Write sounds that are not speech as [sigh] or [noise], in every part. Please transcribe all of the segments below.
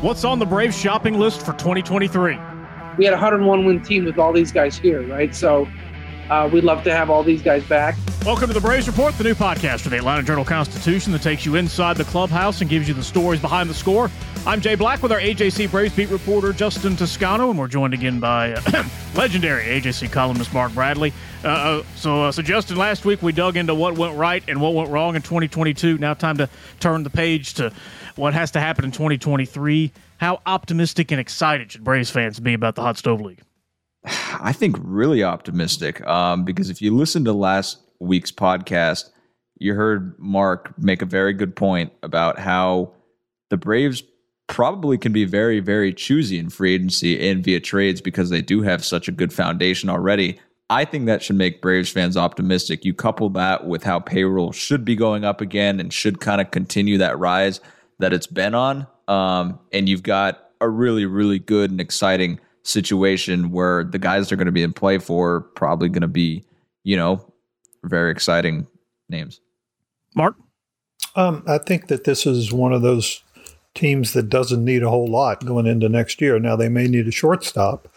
What's on the Braves shopping list for 2023? We had a 101 win team with all these guys here, right? So uh, we'd love to have all these guys back. Welcome to the Braves Report, the new podcast for the Atlanta Journal Constitution that takes you inside the clubhouse and gives you the stories behind the score. I'm Jay Black with our AJC Braves beat reporter Justin Toscano, and we're joined again by uh, [clears throat] legendary AJC columnist Mark Bradley. Uh, uh, so, uh, so Justin, last week we dug into what went right and what went wrong in 2022. Now, time to turn the page to what has to happen in 2023. How optimistic and excited should Braves fans be about the Hot Stove League? I think really optimistic um, because if you listen to last week's podcast, you heard Mark make a very good point about how the Braves probably can be very, very choosy in free agency and via trades because they do have such a good foundation already. I think that should make Braves fans optimistic. You couple that with how payroll should be going up again and should kind of continue that rise that it's been on. Um, and you've got a really, really good and exciting situation where the guys they're going to be in play for probably going to be, you know, very exciting names. Mark? Um, I think that this is one of those teams that doesn't need a whole lot going into next year. Now, they may need a shortstop,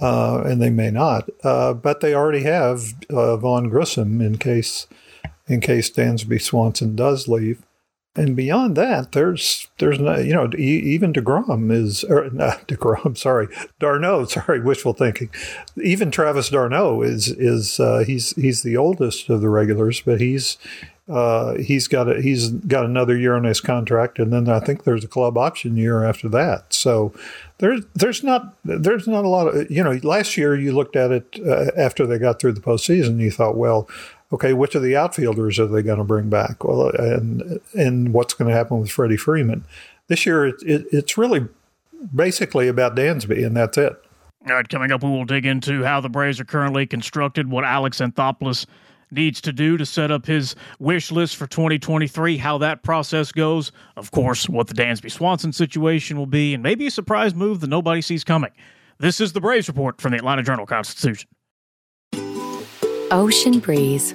uh, and they may not, uh, but they already have uh, Vaughn Grissom in case in case Dansby Swanson does leave. And beyond that, there's there's no, you know even Degrom is or [laughs] not Degrom sorry d'Arnaud sorry wishful thinking. Even Travis d'Arnaud is is uh, he's he's the oldest of the regulars but he's uh, he's got a, he's got another year on his contract and then I think there's a club option year after that. So there's there's not there's not a lot of you know last year you looked at it uh, after they got through the postseason you thought well okay, which of the outfielders are they going to bring back? Well, and and what's going to happen with Freddie Freeman? This year, it, it, it's really basically about Dansby, and that's it. All right, coming up, we will dig into how the Braves are currently constructed, what Alex Anthopoulos needs to do to set up his wish list for 2023, how that process goes, of course, what the Dansby Swanson situation will be, and maybe a surprise move that nobody sees coming. This is the Braves Report from the Atlanta Journal Constitution ocean breeze,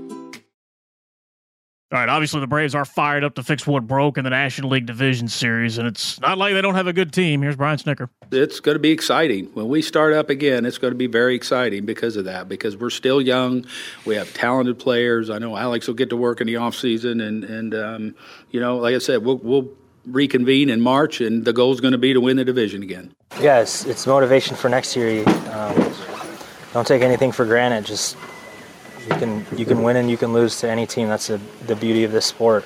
All right, obviously the Braves are fired up to fix what broke in the National League Division Series, and it's not like they don't have a good team. Here's Brian Snitker. It's going to be exciting. When we start up again, it's going to be very exciting because of that, because we're still young. We have talented players. I know Alex will get to work in the offseason, and, and um, you know, like I said, we'll, we'll reconvene in March, and the goal is going to be to win the division again. Yes, it's, it's motivation for next year. Um, don't take anything for granted. Just you can you can win and you can lose to any team. That's the, the beauty of this sport.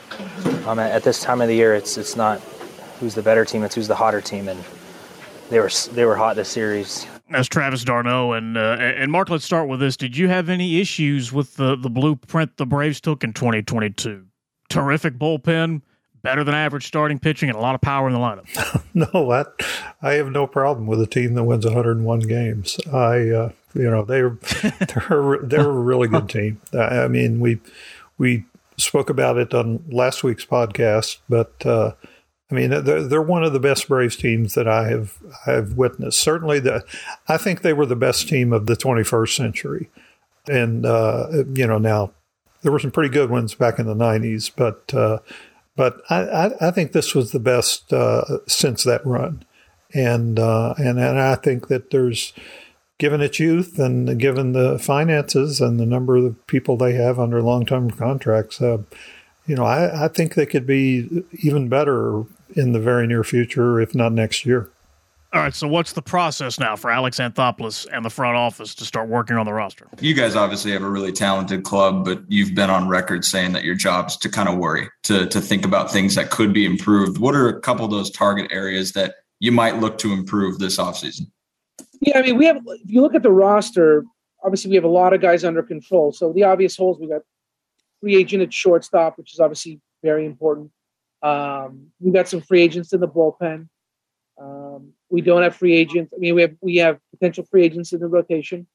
Um, at, at, this time of the year, it's it's not who's the better team; it's who's the hotter team, and they were they were hot this series. That's Travis d'Arnaud and uh, and Mark. Let's start with this. Did you have any issues with the the blueprint the Braves took in 2022? Terrific bullpen, better than average starting pitching, and a lot of power in the lineup. [laughs] no, I I have no problem with a team that wins 101 games. I uh, you know, they [laughs] they're they're a really good team. I mean, we we spoke about it on last week's podcast, but uh, I mean, they're, they're one of the best Braves teams that I have I have witnessed. Certainly, the I think they were the best team of the 21st century, and uh, you know now there were some pretty good ones back in the 90s, but uh, but I, I, I, think this was the best uh, since that run, and uh, and and I think that there's given its youth and given the finances and the number of people they have under long-term contracts, uh, you know, I, I, think they could be even better in the very near future, if not next year. All right, so what's the process now for Alex Anthopoulos and the front office to start working on the roster? You guys obviously have a really talented club, but you've been on record saying that your job is to kind of worry, to to think about things that could be improved. What are a couple of those target areas that you might look to improve this offseason? Yeah, I mean, we have. If you look at the roster, obviously we have a lot of guys under control. So the obvious holes we got free agent at shortstop, which is obviously very important. Um, we got some free agents in the bullpen. Um, we don't have free agents. I mean, we have we have potential free agents in the rotation.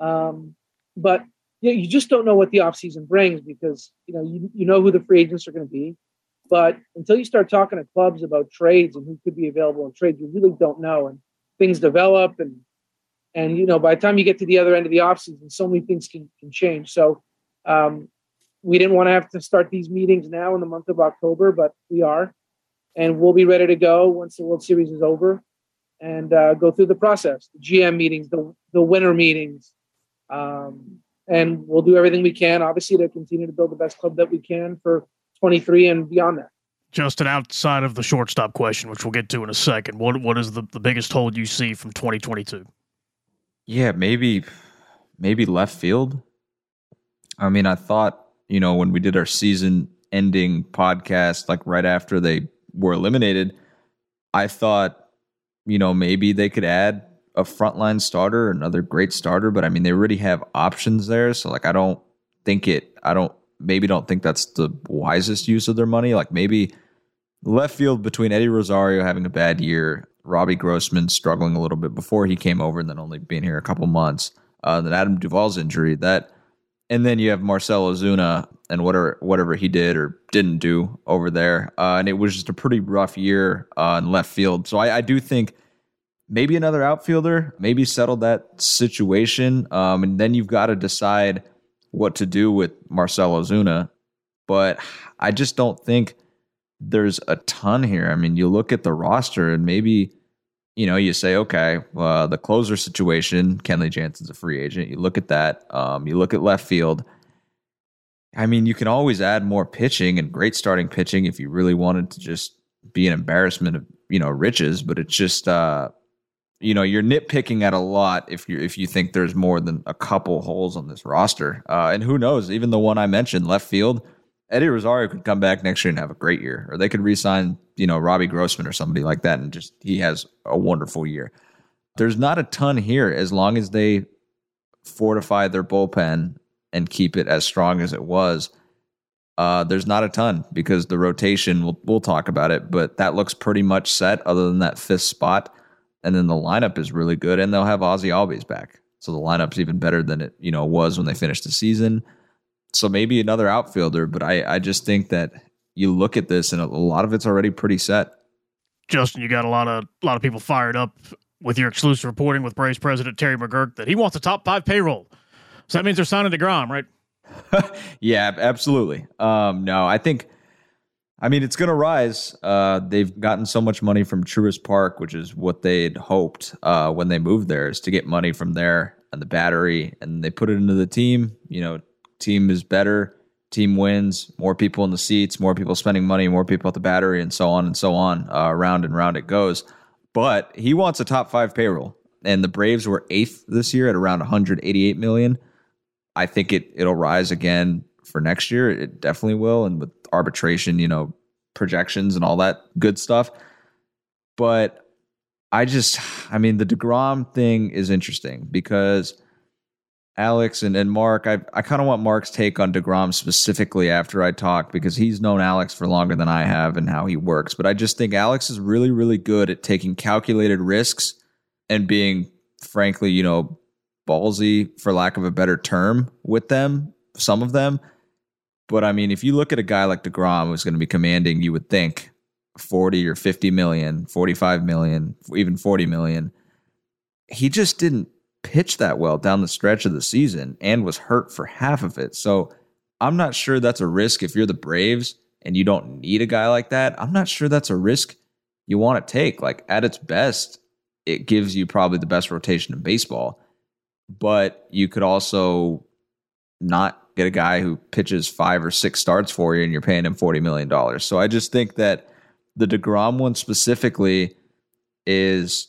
Um, but you, know, you just don't know what the offseason brings because you know you, you know who the free agents are going to be. But until you start talking to clubs about trades and who could be available in trades, you really don't know. And things develop and and you know by the time you get to the other end of the offseason, so many things can, can change. So um, we didn't want to have to start these meetings now in the month of October, but we are, and we'll be ready to go once the World Series is over, and uh, go through the process, the GM meetings, the the winter meetings, um, and we'll do everything we can, obviously, to continue to build the best club that we can for 23 and beyond that. Justin, outside of the shortstop question, which we'll get to in a second, what what is the, the biggest hole you see from 2022? Yeah, maybe maybe left field. I mean, I thought, you know, when we did our season ending podcast, like right after they were eliminated, I thought, you know, maybe they could add a frontline starter, another great starter, but I mean, they already have options there. So, like, I don't think it, I don't, maybe don't think that's the wisest use of their money. Like, maybe left field between Eddie Rosario having a bad year, Robbie Grossman struggling a little bit before he came over and then only being here a couple months, uh, then Adam Duvall's injury, that, and then you have Marcell Ozuna and whatever whatever he did or didn't do over there, uh, and it was just a pretty rough year uh, in left field. So I, I do think maybe another outfielder, maybe settle that situation. Um, and then you've got to decide what to do with Marcell Ozuna. But I just don't think there's a ton here. I mean, you look at the roster and maybe, you know, you say, okay, uh, the closer situation, Kenley Jansen's a free agent. You look at that. Um, you look at left field. I mean, you can always add more pitching and great starting pitching if you really wanted to just be an embarrassment of, you know, riches, but it's just, uh, you know you're nitpicking at a lot if you if you think there's more than a couple holes on this roster. Uh, and who knows? Even the one I mentioned, left field, Eddie Rosario could come back next year and have a great year, or they could re-sign you know Robbie Grossman or somebody like that, and just he has a wonderful year. There's not a ton here as long as they fortify their bullpen and keep it as strong as it was. Uh, there's not a ton because the rotation, we'll, we'll talk about it, but that looks pretty much set other than that fifth spot and then the lineup is really good, and they'll have Ozzy Albies back, so the lineup's even better than it you know was when they finished the season. So maybe another outfielder, but I I just think that you look at this and a lot of it's already pretty set. Justin, you got a lot of a lot of people fired up with your exclusive reporting with Braves president Terry McGuirk that he wants a top five payroll. So that means they're signing Degrom, right? [laughs] yeah, absolutely. Um, no, I think I mean, it's going to rise. Uh, they've gotten so much money from Truist Park, which is what they'd hoped uh, when they moved there, is to get money from there and the battery, and they put it into the team. You know, team is better, team wins, more people in the seats, more people spending money, more people at the battery, and so on and so on. Uh, round and round it goes. But he wants a top five payroll, and the Braves were eighth this year at around 188 million. I think it it'll rise again for next year. It definitely will, and with arbitration, you know, projections and all that good stuff. But I just, I mean, the DeGrom thing is interesting because Alex and, and Mark, I, I kind of want Mark's take on DeGrom specifically after I talk because he's known Alex for longer than I have and how he works. But I just think Alex is really, really good at taking calculated risks and being, frankly, you know, ballsy, for lack of a better term, with them, some of them. But I mean, if you look at a guy like DeGrom who's going to be commanding, you would think 40 or 50 million, 45 million, even 40 million. He just didn't pitch that well down the stretch of the season and was hurt for half of it. So I'm not sure that's a risk if you're the Braves and you don't need a guy like that. I'm not sure that's a risk you want to take. Like at its best, it gives you probably the best rotation in baseball, but you could also not get a guy who pitches five or six starts for you and you're paying him $40 million. So I just think that the DeGrom one specifically is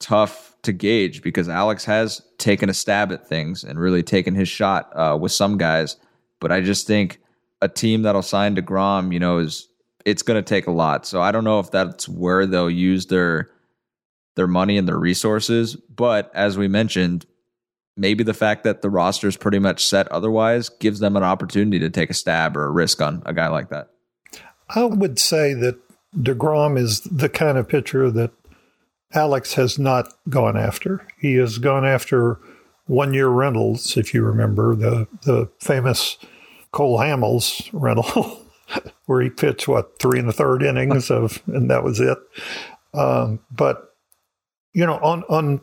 tough to gauge because Alex has taken a stab at things and really taken his shot uh, with some guys. But I just think a team that'll sign DeGrom, you know, is it's going to take a lot. So I don't know if that's where they'll use their their money and their resources. But as we mentioned, maybe the fact that the roster is pretty much set otherwise gives them an opportunity to take a stab or a risk on a guy like that. I would say that DeGrom is the kind of pitcher that Alex has not gone after. He has gone after one year rentals, if you remember, the, the famous Cole Hamels rental, [laughs] where he pitched, what, three and a third innings of, and that was it. Um, but, you know, on, on,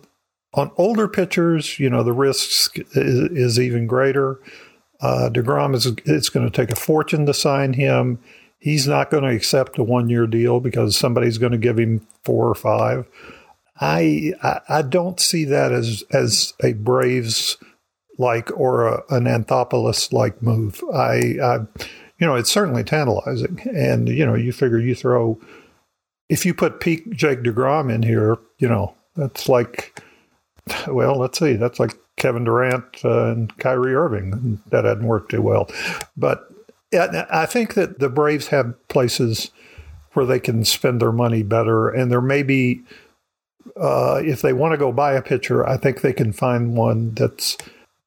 on older pitchers, you know, the risks is, is even greater. Uh, DeGrom is it's going to take a fortune to sign him. He's not going to accept a one year deal because somebody's going to give him four or five. I, I, don't see that as as a Braves like or a, an Anthopoulos like move. I, I, you know, it's certainly tantalizing, and you know, you figure you throw if you put peak Jake Degrom in here, you know, that's like, well, let's see, that's like Kevin Durant uh, and Kyrie Irving. That hadn't worked too well, but I think that the Braves have places where they can spend their money better, and there may be uh, if they want to go buy a pitcher, I think they can find one that's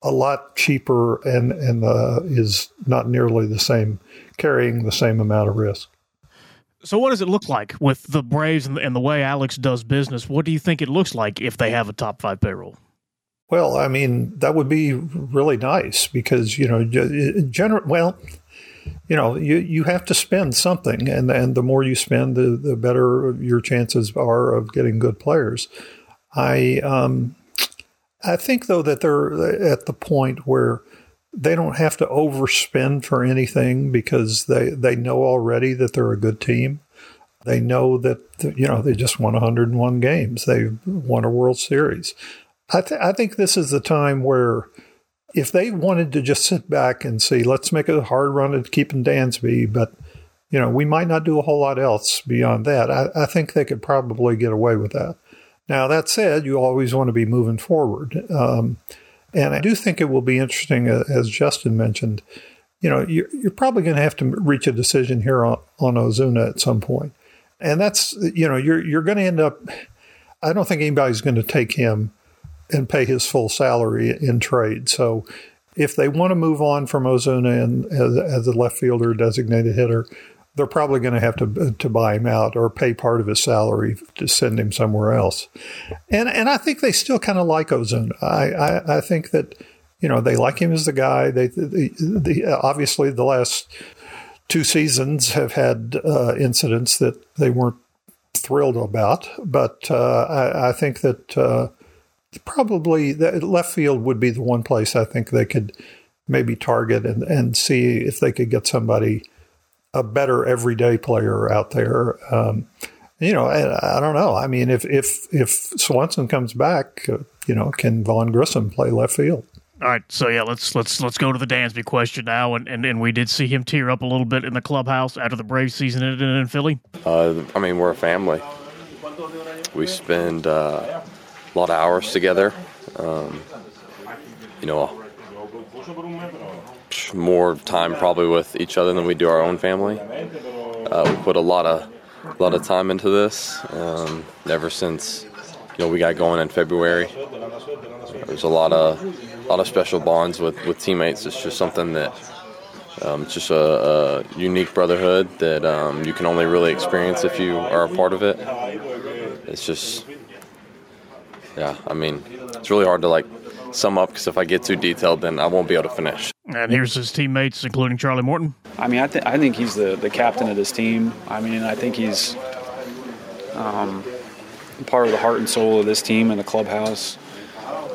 a lot cheaper and and uh, is not nearly the same, carrying the same amount of risk. So, what does it look like with the Braves and the, and the way Alex does business? What do you think it looks like if they have a top five payroll? Well, I mean, that would be really nice because you know, general. Well, you know, you, you have to spend something, and, and the more you spend, the, the better your chances are of getting good players. I um, I think though that they're at the point where they don't have to overspend for anything because they, they know already that they're a good team. They know that you know they just won 101 games. They've won a World Series. I, th- I think this is the time where if they wanted to just sit back and see, let's make a hard run at keeping Dansby, but you know, we might not do a whole lot else beyond that. I, I, think they could probably get away with that. Now, that said, you always want to be moving forward. Um, and I do think it will be interesting, uh, as Justin mentioned, you know, you're, you're probably going to have to reach a decision here on, on Ozuna at some point. And that's, you know, you're, you're going to end up, I don't think anybody's going to take him and pay his full salary in trade. So if they want to move on from Ozuna and as, as a left fielder designated hitter, they're probably going to have to to buy him out or pay part of his salary to send him somewhere else. And and I think they still kind of like Ozuna. I, I, I think that you know they like him as the guy. They the, the obviously the last two seasons have had uh, incidents that they weren't thrilled about, but uh, I, I, think that. Uh, probably the left field would be the one place I think they could maybe target and, and see if they could get somebody a better everyday player out there. Um, you know, I, I, don't know. I mean, if if if Swanson comes back, uh, you know, can Vaughn Grissom play left field? All right, so yeah, let's let's let's go to the Dansby question now, and, and, and we did see him tear up a little bit in the clubhouse after the Braves season ended in Philly. Uh, I mean, we're a family. We spend uh, a lot of hours together. Um, you know, more time probably with each other than we do our own family. Uh, we put a lot of a lot of time into this um, ever since you know we got going in February. There's a lot of a lot of special bonds with, with teammates. It's just something that um, it's just a, a, unique brotherhood that um, you can only really experience if you are a part of it. It's just yeah, I mean, it's really hard to like sum up because if I get too detailed, then I won't be able to finish. And here's his teammates, including Charlie Morton. I mean, I, th- I think he's the, the captain of this team. I mean, I think he's um, part of the heart and soul of this team and the clubhouse,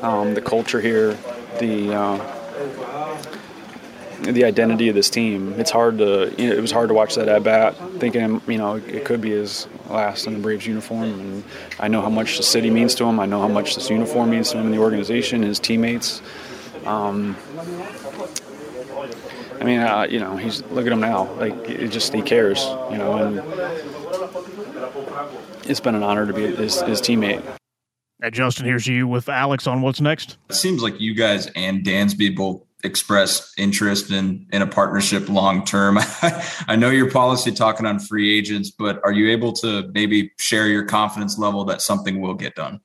um, the culture here, the uh, the identity of this team. It's hard to you know, it was hard to watch that at bat, thinking you know it could be his last in the Braves uniform. And I know how much the city means to him. I know how much this uniform means to him and the organization, his teammates. Um, I mean, uh, you know, he's look at him now. Like it just he cares, you know, and it's been an honor to be his, his teammate. And Justin, here's you with Alex on what's next. It seems like you guys and Dansby both express interest in in a partnership long term. [laughs] I know your policy talking on free agents, but are you able to maybe share your confidence level that something will get done?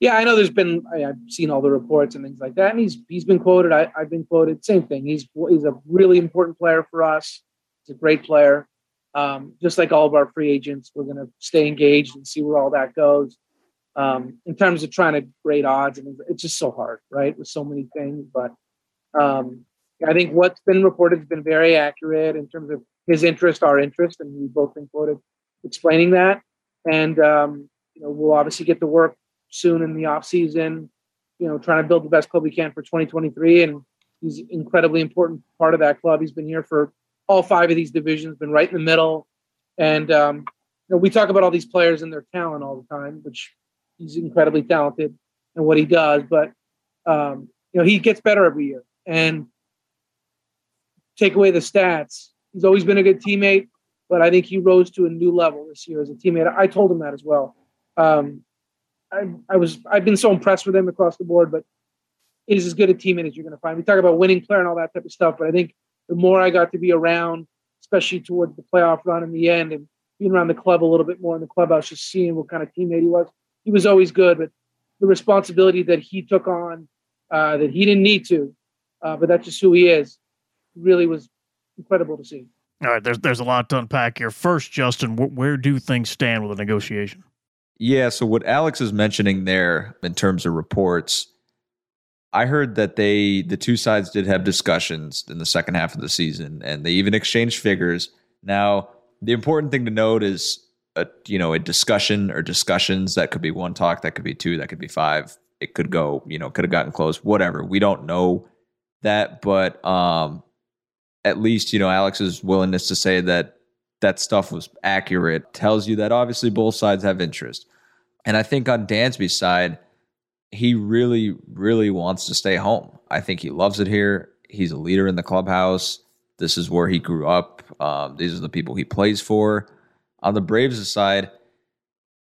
Yeah, I know there's been I, have seen all the reports and things like that, and he's he's been quoted. I, i've been quoted. Same thing. He's he's a really important player for us. He's a great player. Um, just like all of our free agents, we're going to stay engaged and see where all that goes. Um, in terms of trying to grade odds, I and it's just so hard, right? With so many things, but um, I think what's been reported has been very accurate in terms of his interest, our interest, and we've both been quoted explaining that. And um, you know, we'll obviously get to work soon in the off season. You know, trying to build the best club we can for 2023, and he's an incredibly important part of that club. He's been here for all five of these divisions, been right in the middle, and um, you know, we talk about all these players and their talent all the time, which he's incredibly talented in what he does. But um, you know, he gets better every year, and take away the stats, he's always been a good teammate but I think he rose to a new level this year as a teammate. I told him that as well. Um, I, I, was I've been so impressed with him across the board, but he's as good a teammate as you're going to find. We talk about winning player and all that type of stuff, but I think the more I got to be around, especially towards the playoff run in the end, and being around the club a little bit more in the clubhouse, just seeing what kind of teammate he was. He was always good, but the responsibility that he took on, uh, that he didn't need to, uh, but that's just who he is, really was incredible to see. All right, there's there's a lot to unpack here. First, Justin, wh- where do things stand with the negotiation? Yeah, so what Alex is mentioning there in terms of reports, I heard that they the two sides did have discussions in the second half of the season, and they even exchanged figures. Now, the important thing to note is a you know a discussion or discussions that could be one talk, that could be two, that could be five. It could go, you know, could have gotten close, whatever. We don't know that, but um, at least you know Alex's willingness to say that that stuff was accurate tells you that obviously both sides have interest. And I think on Dansby's side, he really, really wants to stay home. I think he loves it here. He's a leader in the clubhouse. This is where he grew up. Um, these are the people he plays for. On the Braves' side,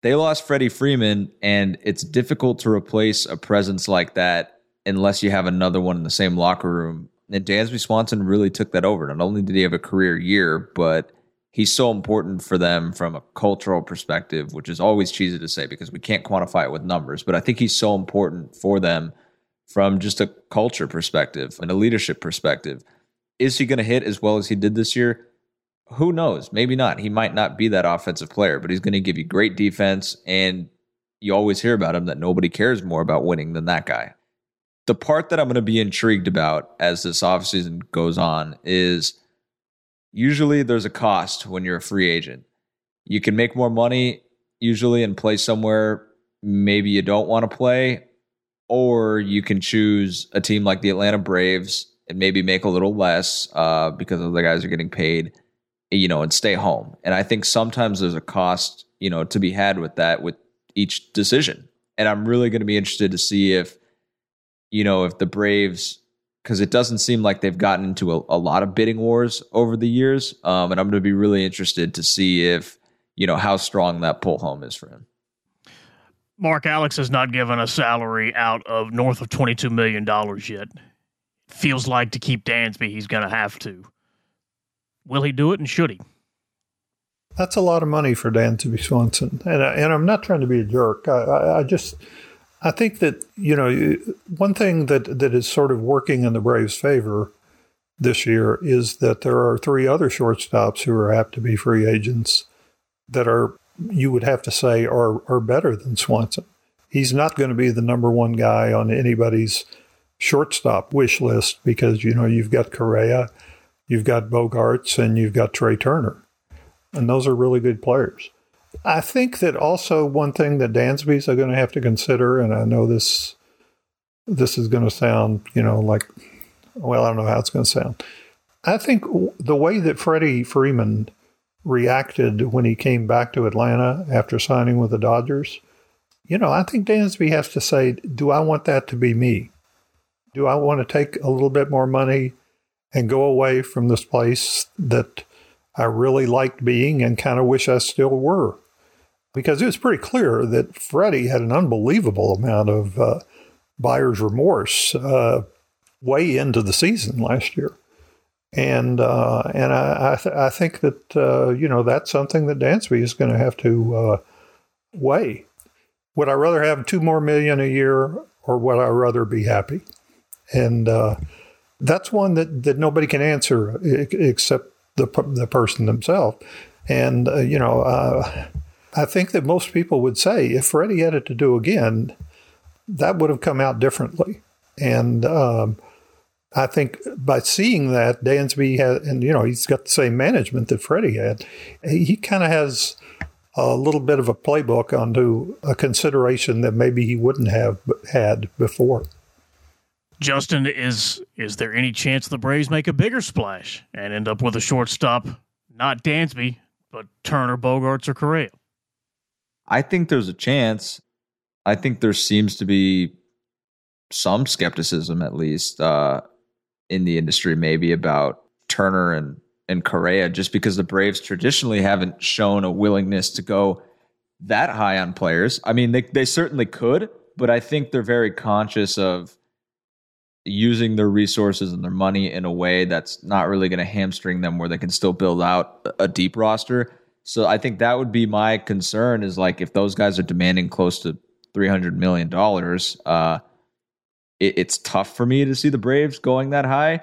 they lost Freddie Freeman, and it's difficult to replace a presence like that unless you have another one in the same locker room and Dansby Swanson really took that over. Not only did he have a career year, but he's so important for them from a cultural perspective, which is always cheesy to say because we can't quantify it with numbers. But I think he's so important for them from just a culture perspective and a leadership perspective. Is he going to hit as well as he did this year? Who knows? Maybe not. He might not be that offensive player, but he's going to give you great defense. And you always hear about him that nobody cares more about winning than that guy the part that I'm going to be intrigued about as this offseason goes on is usually there's a cost when you're a free agent. You can make more money usually and play somewhere maybe you don't want to play, or you can choose a team like the Atlanta Braves and maybe make a little less uh, because other guys are getting paid, you know, and stay home. And I think sometimes there's a cost, you know, to be had with that with each decision. And I'm really going to be interested to see if you know, if the Braves, because it doesn't seem like they've gotten into a, a lot of bidding wars over the years. Um, and I'm going to be really interested to see if, you know, how strong that pull home is for him. Mark Alex has not given a salary out of north of $22 million yet. Feels like to keep Dansby, he's going to have to. Will he do it and should he? That's a lot of money for Dansby Swanson. And, I, and I'm not trying to be a jerk. I, I, I just I think that you know one thing that that is sort of working in the Braves' favor this year is that there are three other shortstops who are apt to be free agents that are you would have to say are are better than Swanson. He's not going to be the number one guy on anybody's shortstop wish list because you know you've got Correa, you've got Bogaerts, and you've got Trey Turner, and those are really good players. I think that also one thing that Dansby's are going to have to consider, and I know this this is going to sound, you know, like well, I don't know how it's going to sound. I think the way that Freddie Freeman reacted when he came back to Atlanta after signing with the Dodgers, you know, I think Dansby has to say, do I want that to be me? Do I want to take a little bit more money and go away from this place that I really liked being and kind of wish I still were. Because it was pretty clear that Freddie had an unbelievable amount of uh, buyer's remorse uh, way into the season last year. And uh, and I I, th- I, think that uh, you know that's something that Dansby is going to have to uh, weigh. Would I rather have two more million a year, or would I rather be happy? And uh, that's one that, that nobody can answer except the the person themselves. And, uh, you know, uh, I think that most people would say if Freddie had it to do again, that would have come out differently. And um, I think by seeing that, Dansby has, and, you know, he's got the same management that Freddie had, he kind of has a little bit of a playbook onto a consideration that maybe he wouldn't have had before. Justin, is is there any chance the Braves make a bigger splash and end up with a shortstop, not Dansby, but Turner, Bogaerts, or Correa? I think there's a chance. I think there seems to be some skepticism, at least uh, in the industry, maybe about Turner and and Correa, just because the Braves traditionally haven't shown a willingness to go that high on players. I mean, they they certainly could, but I think they're very conscious of using their resources and their money in a way that's not really going to hamstring them where they can still build out a deep roster. So I think that would be my concern is like if those guys are demanding close to $300 million, uh, it, it's tough for me to see the Braves going that high,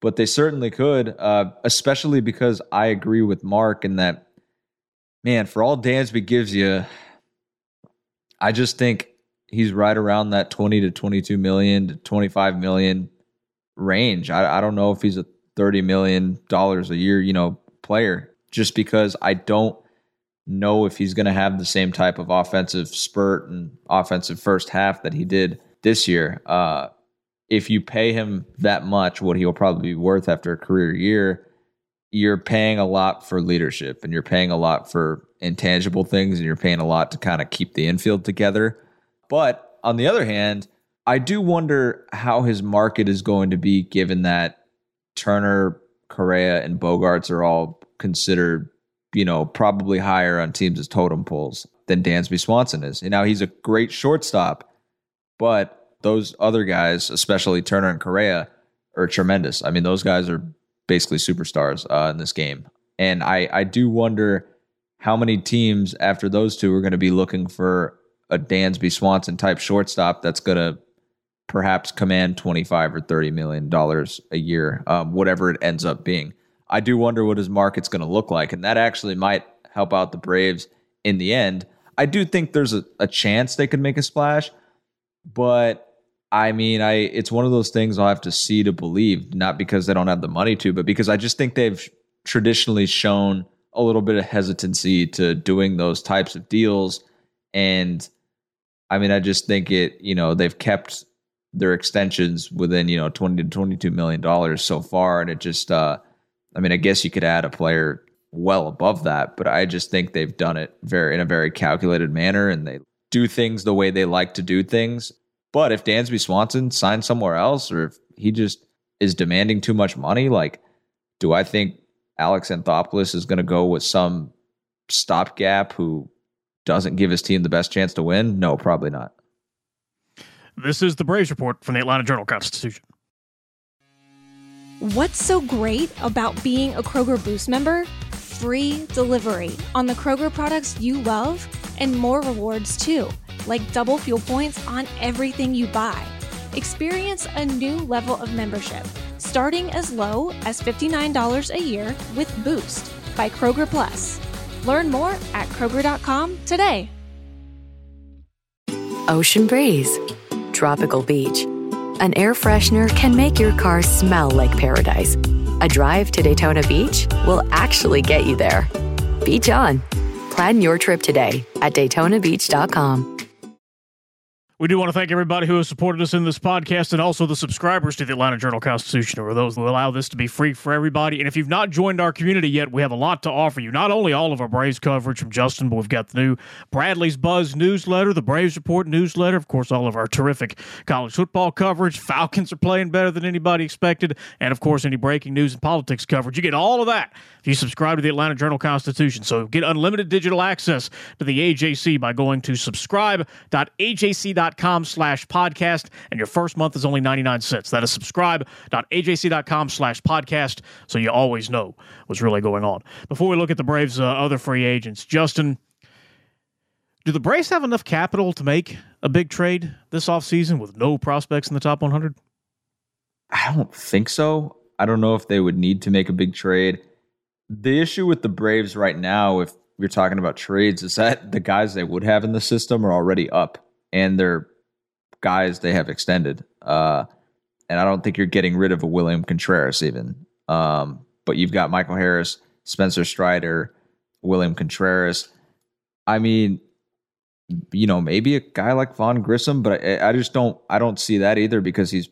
but they certainly could, uh, especially because I agree with Mark in that, man, for all Dansby gives you, I just think he's right around that 20 to 22 million to 25 million range. I, I don't know if he's a 30 million dollars a year, you know, player just because I don't know if he's going to have the same type of offensive spurt and offensive first half that he did this year. Uh, if you pay him that much, what he'll probably be worth after a career year, you're paying a lot for leadership and you're paying a lot for intangible things and you're paying a lot to kind of keep the infield together. But on the other hand, I do wonder how his market is going to be given that Turner, Correa, and Bogaerts are all considered, you know, probably higher on teams' totem poles than Dansby Swanson is. And now he's a great shortstop, but those other guys, especially Turner and Correa, are tremendous. I mean, those guys are basically superstars uh, in this game. And I, I do wonder how many teams after those two are going to be looking for a Dansby Swanson type shortstop that's going to perhaps command 25 or 30 million dollars a year, um, whatever it ends up being. I do wonder what his market's going to look like, and that actually might help out the Braves in the end. I do think there's a, a chance they could make a splash, but I mean, I it's one of those things I'll have to see to believe, not because they don't have the money to, but because I just think they've traditionally shown a little bit of hesitancy to doing those types of deals. And I mean, I just think it, you know, they've kept their extensions within, you know, 20 to 22 million dollars so far. And it just, uh, I mean, I guess you could add a player well above that, but I just think they've done it very, in a very calculated manner and they do things the way they like to do things. But if Dansby Swanson signs somewhere else or if he just is demanding too much money, like, do I think Alex Anthopoulos is going to go with some stopgap who doesn't give his team the best chance to win? No, probably not. This is the Braves report from the Atlanta Journal Constitution. What's so great about being a Kroger Boost member? Free delivery on the Kroger products you love and more rewards too, like double fuel points on everything you buy. Experience a new level of membership, starting as low as $59 a year with Boost by Kroger Plus. Learn more at Kroger.com today. Ocean breeze, tropical beach. An air freshener can make your car smell like paradise. A drive to Daytona Beach will actually get you there. Beach on. Plan your trip today at DaytonaBeach.com. We do want to thank everybody who has supported us in this podcast and also the subscribers to the Atlanta Journal Constitution, or those who allow this to be free for everybody. And if you've not joined our community yet, we have a lot to offer you. Not only all of our Braves coverage from Justin, but we've got the new Bradley's Buzz newsletter, the Braves Report newsletter, of course, all of our terrific college football coverage. Falcons are playing better than anybody expected, and of course, any breaking news and politics coverage. You get all of that if you subscribe to the Atlanta Journal Constitution. So get unlimited digital access to the AJC by going to subscribe.ajc.com subscribe.com slash podcast, and your first month is only 99 cents. That is subscribe.ajc.com slash podcast, so you always know what's really going on. Before we look at the Braves' uh, other free agents, Justin, do the Braves have enough capital to make a big trade this offseason with no prospects in the top 100? I don't think so. I don't know if they would need to make a big trade. The issue with the Braves right now, if you're talking about trades, is that the guys they would have in the system are already up, and they're guys they have extended. Uh, and I don't think you're getting rid of a William Contreras even. Um, but you've got Michael Harris, Spencer Strider, William Contreras. I mean, you know, maybe a guy like Vaughn Grissom, but I, I just don't I don't see that either because he's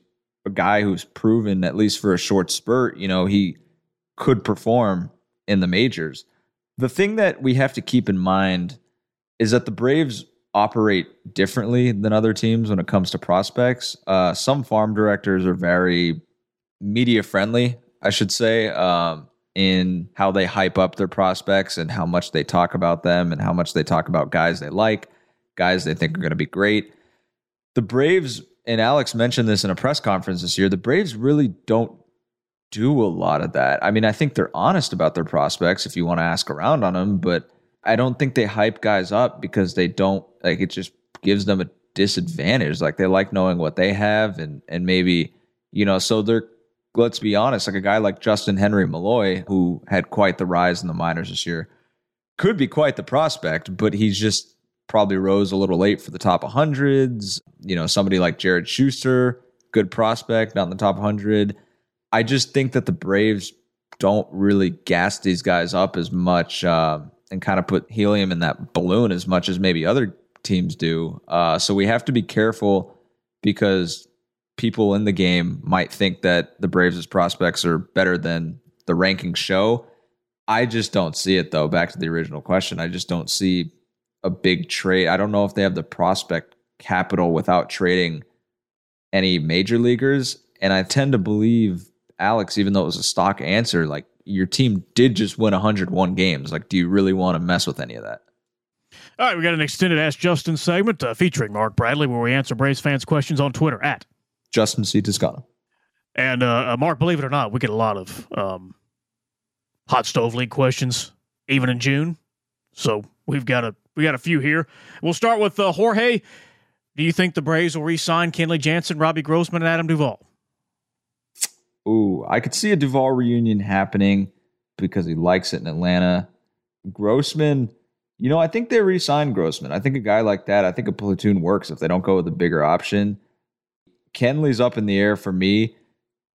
a guy who's proven at least for a short spurt, you know, he could perform in the majors. The thing that we have to keep in mind is that the Braves operate differently than other teams when it comes to prospects. Uh, some farm directors are very media friendly, I should say, um, in how they hype up their prospects and how much they talk about them and how much they talk about guys they like, guys they think are going to be great. The Braves, and Alex mentioned this in a press conference this year, the Braves really don't do a lot of that. I mean, I think they're honest about their prospects if you want to ask around on them, but I don't think they hype guys up because they don't like it just gives them a disadvantage. Like they like knowing what they have and and maybe, you know, so they're let's be honest, like a guy like Justyn-Henry Malloy, who had quite the rise in the minors this year, could be quite the prospect, but he's just probably rose a little late for the top 100s. You know, somebody like Jared Schuster, good prospect, not in the top 100. I just think that the Braves don't really gas these guys up as much. Uh, and kind of put helium in that balloon as much as maybe other teams do. Uh, so we have to be careful because people in the game might think that the Braves' prospects are better than the rankings show. I just don't see it though. Back to the original question, I just don't see a big trade. I don't know if they have the prospect capital without trading any major leaguers. And I tend to believe Alex, even though it was a stock answer, like your team did just win 101 games. Like, do you really want to mess with any of that? All right, we got an extended Ask Justin segment uh, featuring Mark Bradley, where we answer Braves fans' questions on Twitter at Justin C. Toscano. And uh, uh, Mark, believe it or not, we get a lot of um, hot stove league questions, even in June. So we've got a we got a few here. We'll start with uh, Jorge. Do you think the Braves will re-sign Kenley Jansen, Robbie Grossman, and Adam Duvall? Ooh, I could see a Duvall reunion happening because he likes it in Atlanta. Grossman, you know, I think they re-signed Grossman. I think a guy like that, I think a platoon works if they don't go with a bigger option. Kenley's up in the air for me,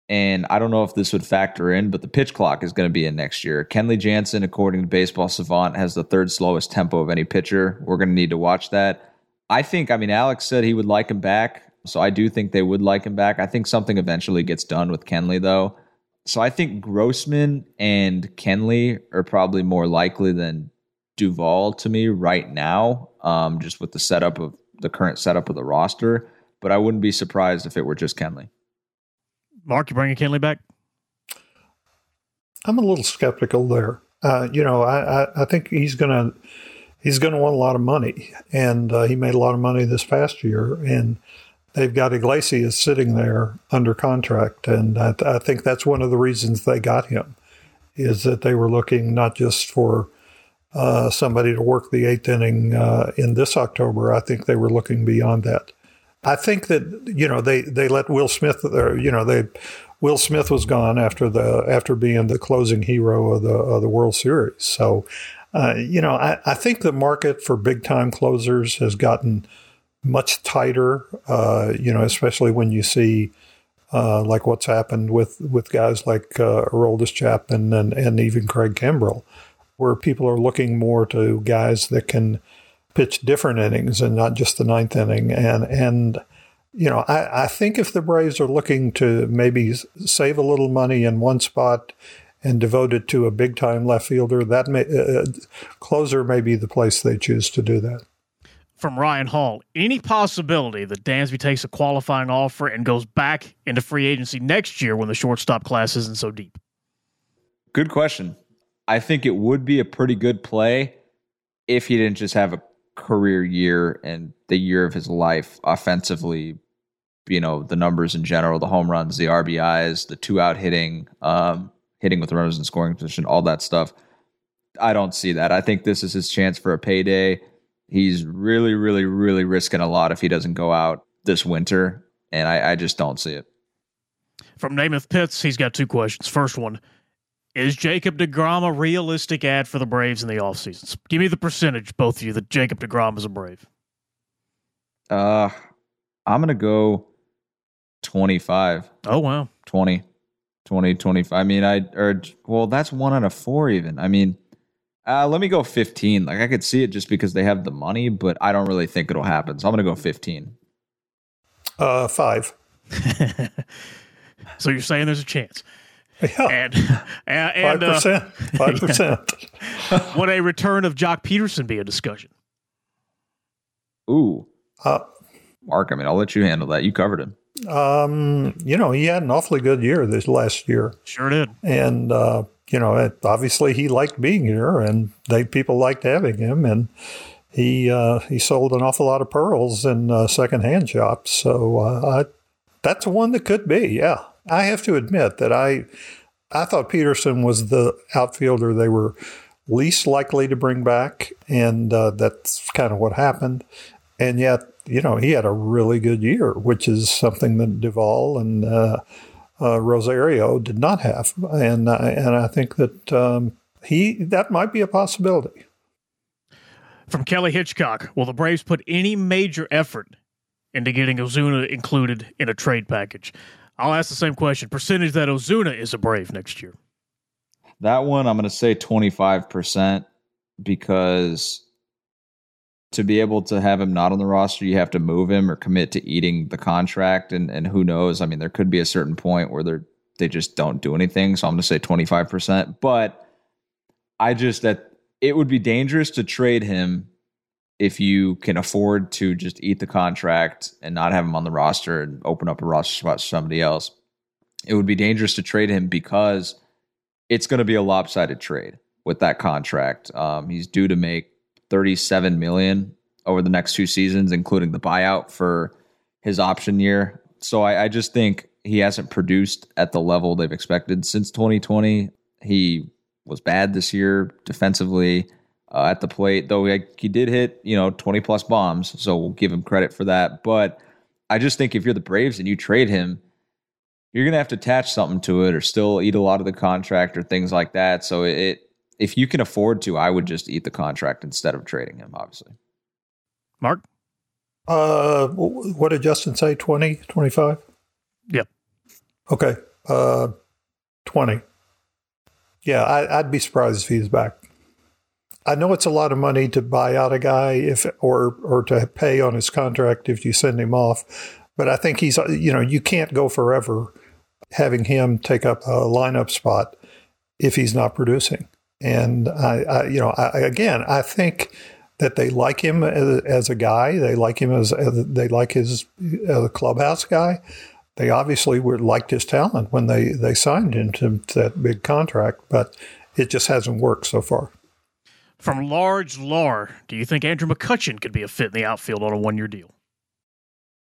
and I don't know if this would factor in, but the pitch clock is going to be in next year. Kenley Jansen, according to Baseball Savant, has the third slowest tempo of any pitcher. We're going to need to watch that. I think, I mean, Alex said he would like him back. So I do think they would like him back. I think something eventually gets done with Kenley though. So I think Grossman and Kenley are probably more likely than Duvall to me right now, um, just with the setup of the current setup of the roster. But I wouldn't be surprised if it were just Kenley. Mark, you bringing Kenley back? I'm a little skeptical there. Uh, you know, I, I, I think he's going to he's going to want a lot of money, and uh, he made a lot of money this past year, and they've got Iglesias sitting there under contract, and I, I, think that's one of the reasons they got him, is that they were looking not just for uh, somebody to work the eighth inning uh, in this October. I think they were looking beyond that. I think that you know they they let Will Smith, or, you know they Will Smith was gone after the after being the closing hero of the of the World Series. So, uh, you know, I, I think the market for big time closers has gotten much tighter. Uh, you know, especially when you see uh, like what's happened with with guys like uh, Aroldis Chapman and and even Craig Kimbrel, where people are looking more to guys that can pitch different innings and not just the ninth inning. And and you know, I, I think if the Braves are looking to maybe save a little money in one spot and devote it to a big time left fielder, that may, uh, uh, closer may be the place they choose to do that from Ryan Hall. Any possibility that Dansby takes a qualifying offer and goes back into free agency next year when the shortstop class isn't so deep? Good question. I think it would be a pretty good play if he didn't just have a career year and the year of his life offensively. You know, the numbers in general, the home runs, the RBIs, the two out hitting, um, hitting with runners in scoring position, all that stuff. I don't see that. I think this is his chance for a payday he's really, really, really risking a lot if he doesn't go out this winter, and I, I just don't see it. From Namath Pitts, he's got two questions. First one Is Jacob DeGrom a realistic add for the Braves in the offseason? Give me the percentage, both of you, that Jacob DeGrom is a Brave. Uh, I'm going to go 25. Oh, wow. 20, 20, 25. I mean, I, or, well, that's one out of four even. I mean, uh, let me go 15. Like, I could see it just because they have the money, but I don't really think it'll happen. So I'm going to go 15. Uh, five. [laughs] so you're saying there's a chance. Yeah. And, [laughs] and, Five percent. [laughs] Five percent. Would a return of Joc Pederson be a discussion? Ooh. Uh, Mark, I mean, I'll let you handle that. You covered him. Um, you know, he had an awfully good year this last year. Sure did. And uh, you know, obviously he liked being here, and they people liked having him, and he uh, he sold an awful lot of pearls in uh, secondhand shops. So uh, I, that's one that could be. Yeah, I have to admit that I I thought Pederson was the outfielder they were least likely to bring back, and uh, that's kind of what happened. And yet, you know, he had a really good year, which is something that Duvall and uh, Rosario did not have, and uh, and I think that um, he that might be a possibility. From Kelly Hitchcock, will the Braves put any major effort into getting Ozuna included in a trade package? I'll ask the same question. Percentage that Ozuna is a Brave next year. That one, I'm going to say 25% because to be able to have him not on the roster, you have to move him or commit to eating the contract. And, and who knows? I mean, there could be a certain point where they're, they just don't do anything. So I'm going to say 25%. But I just, that it would be dangerous to trade him if you can afford to just eat the contract and not have him on the roster and open up a roster spot for somebody else. It would be dangerous to trade him because it's going to be a lopsided trade with that contract. Um, he's due to make 37 million over the next two seasons, including the buyout for his option year. So I, I just think he hasn't produced at the level they've expected since 2020. He was bad this year defensively uh, at the plate, though he, he did hit, you know, 20 plus bombs. So we'll give him credit for that. But I just think if you're the Braves and you trade him, you're going to have to attach something to it or still eat a lot of the contract or things like that. So it, if you can afford to, I would just eat the contract instead of trading him, obviously. Mark? Uh, what did Justin say? 20, 25? Yep. Okay. Uh, 20. Yeah, I, I'd be surprised if he's back. I know it's a lot of money to buy out a guy if or or to pay on his contract if you send him off, but I think he's you know you can't go forever having him take up a lineup spot if he's not producing. And I, I you know I, again I think that they like him as, as a guy. They like him as, as they like his as a clubhouse guy. They obviously were liked his talent when they they signed him to that big contract, but it just hasn't worked so far. From large Lar, do you think Andrew McCutchen could be a fit in the outfield on a one year deal?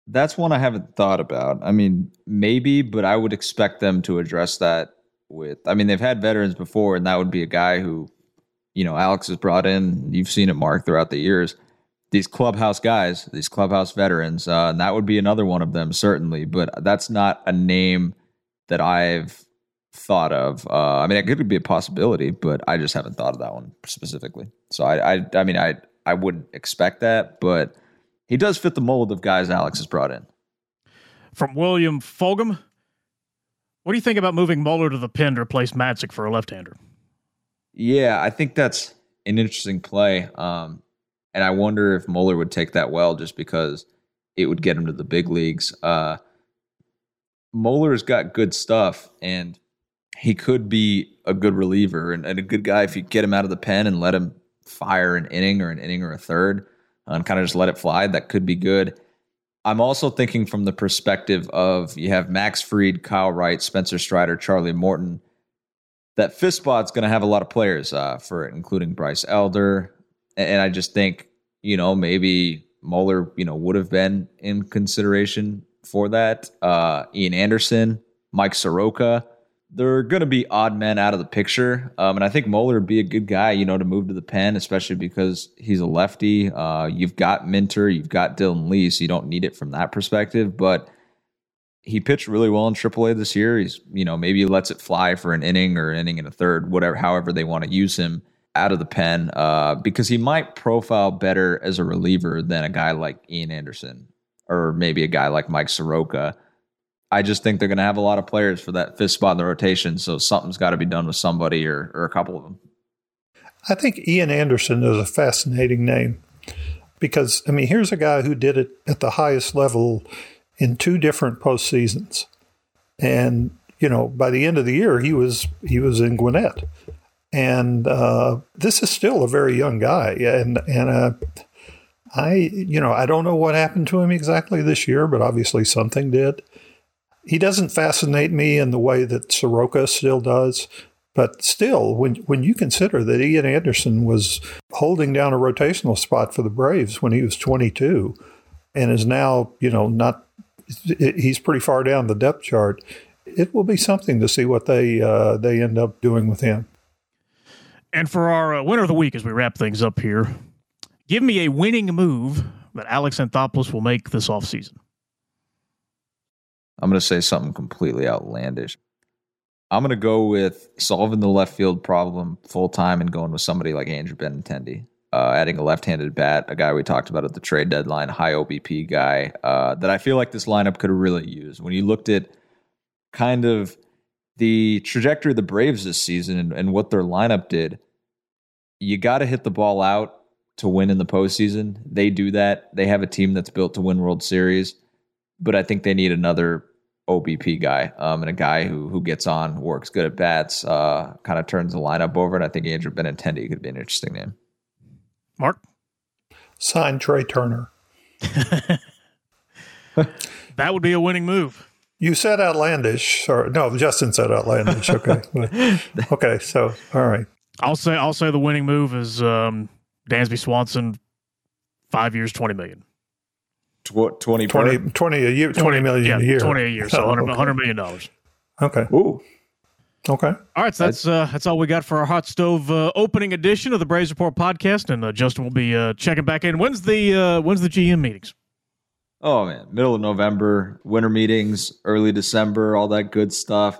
That's one I haven't thought about. I mean, maybe, but I would expect them to address that with. I mean, they've had veterans before, and that would be a guy who, you know, Alex has brought in. You've seen it, Mark, throughout the years. These clubhouse guys, these clubhouse veterans, uh, and that would be another one of them, certainly. But that's not a name that I've thought of. Uh, I mean, it could be a possibility, but I just haven't thought of that one specifically. So I, I, I mean, I, I wouldn't expect that, but he does fit the mold of guys Alex has brought in. From William Fulgham, what do you think about moving Muller to the pin to replace Matzek for a left-hander? Yeah, I think that's an interesting play. Um, and I wonder if Muller would take that well, just because it would get him to the big leagues. Uh, Muller's got good stuff, and he could be a good reliever and, and, a good guy if you get him out of the pen and let him fire an inning or an inning or a third and kind of just let it fly. That could be good. I'm also thinking from the perspective of you have Max Fried, Kyle Wright, Spencer Strider, Charlie Morton. That fifth spot's going to have a lot of players uh, for it, including Bryce Elder. And, I just think, you know, maybe Muller, you know, would have been in consideration for that. Uh, Ian Anderson, Mike Soroka they're going to be odd men out of the picture. Um, and I think Muller would be a good guy, you know, to move to the pen, especially because he's a lefty. Uh, you've got Minter, you've got Dylan Lee, so you don't need it from that perspective. But he pitched really well in AAA this year. He's, you know, maybe he lets it fly for an inning or an inning and a third, whatever, however they want to use him out of the pen, uh, because he might profile better as a reliever than a guy like Ian Anderson or maybe a guy like Mike Soroka. I just think they're going to have a lot of players for that fifth spot in the rotation, so something's got to be done with somebody or, or a couple of them. I think Ian Anderson is a fascinating name because, I mean, here's a guy who did it at the highest level in two different postseasons. And, you know, by the end of the year, he was he was in Gwinnett. And uh, this is still a very young guy. And, and uh, I, you know, I don't know what happened to him exactly this year, but obviously something did. He doesn't fascinate me in the way that Soroka still does. But still, when when you consider that Ian Anderson was holding down a rotational spot for the Braves when he was 22, and is now you know not he's pretty far down the depth chart. It will be something to see what they uh, they end up doing with him. And for our uh, winner of the week, as we wrap things up here, give me a winning move that Alex Anthopoulos will make this offseason. I'm going to say something completely outlandish. I'm going to go with solving the left field problem full time and going with somebody like Andrew Benintendi. Uh, adding a left-handed bat, a guy we talked about at the trade deadline, high OBP guy uh, that I feel like this lineup could really use. When you looked at kind of the trajectory of the Braves this season and, and what their lineup did, you got to hit the ball out to win in the postseason. They do that. They have a team that's built to win World Series, but I think they need another OBP guy um, and a guy who who gets on, works good at bats, uh, kind of turns the lineup over. And I think Andrew Benintendi could be an interesting name. Mark? Sign Trea Turner. [laughs] that would be a winning move. You said outlandish, or no? Justin said outlandish. Okay, [laughs] okay. So, all right. I'll say I'll say the winning move is um, Dansby Swanson, five years, twenty million. Tw- 20, 20, 20 a year, 20, 20 million yeah, a year. 20 a year, so [laughs] 100, okay. 100 million. dollars. Okay. Ooh. Okay. All right, so that's uh, that's all we got for our hot stove uh, opening edition of the Braves Report podcast, and uh, Justin will be uh, checking back in. When's the uh, when's the GM meetings? Oh man, middle of November, winter meetings, early December, all that good stuff.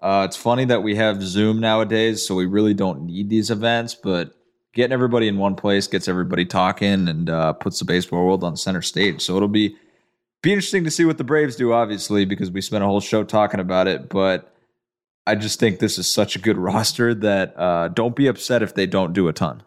Uh, it's funny that we have Zoom nowadays, so we really don't need these events, but getting everybody in one place gets everybody talking and puts the baseball world on center stage. So it'll be be interesting to see what the Braves do, obviously, because we spent a whole show talking about it, but I just think this is such a good [laughs] roster that uh, don't be upset if they don't do a ton.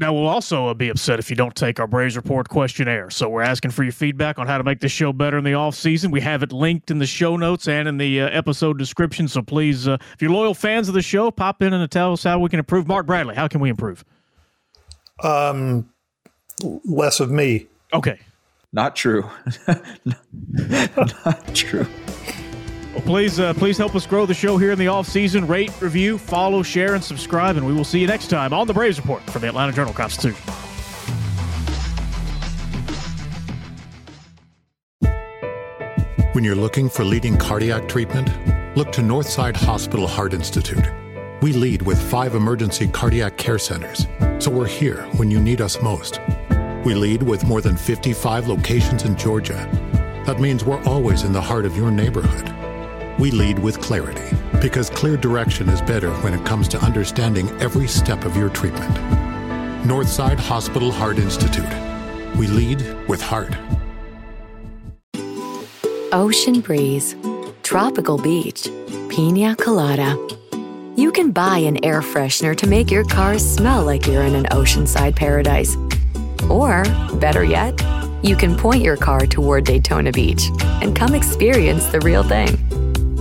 Now, we'll also uh, be upset if you don't take our Braves Report questionnaire. So, we're asking for your feedback on how to make this show better in the off season. We have it linked in the show notes and in the uh, episode description. So, please, uh, if you're loyal fans of the show, pop in and tell us how we can improve. Mark Bradley, how can we improve? Um, less of me. Okay. Not true. [laughs] Not true. Well, please, uh, please help us grow the show here in the off season. Rate, review, follow, share, and subscribe, and we will see you next time on the Braves Report from the Atlanta Journal Constitution. When you're looking for leading cardiac treatment, look to Northside Hospital Heart Institute. We lead with five emergency cardiac care centers, so we're here when you need us most. We lead with more than 55 locations in Georgia. That means we're always in the heart of your neighborhood we lead with clarity because clear direction is better when it comes to understanding every step of your treatment. Northside Hospital Heart Institute. We lead with heart. Ocean breeze, tropical beach, pina colada. You can buy an air freshener to make your car smell like you're in an oceanside paradise. Or, better yet, you can point your car toward Daytona Beach and come experience the real thing.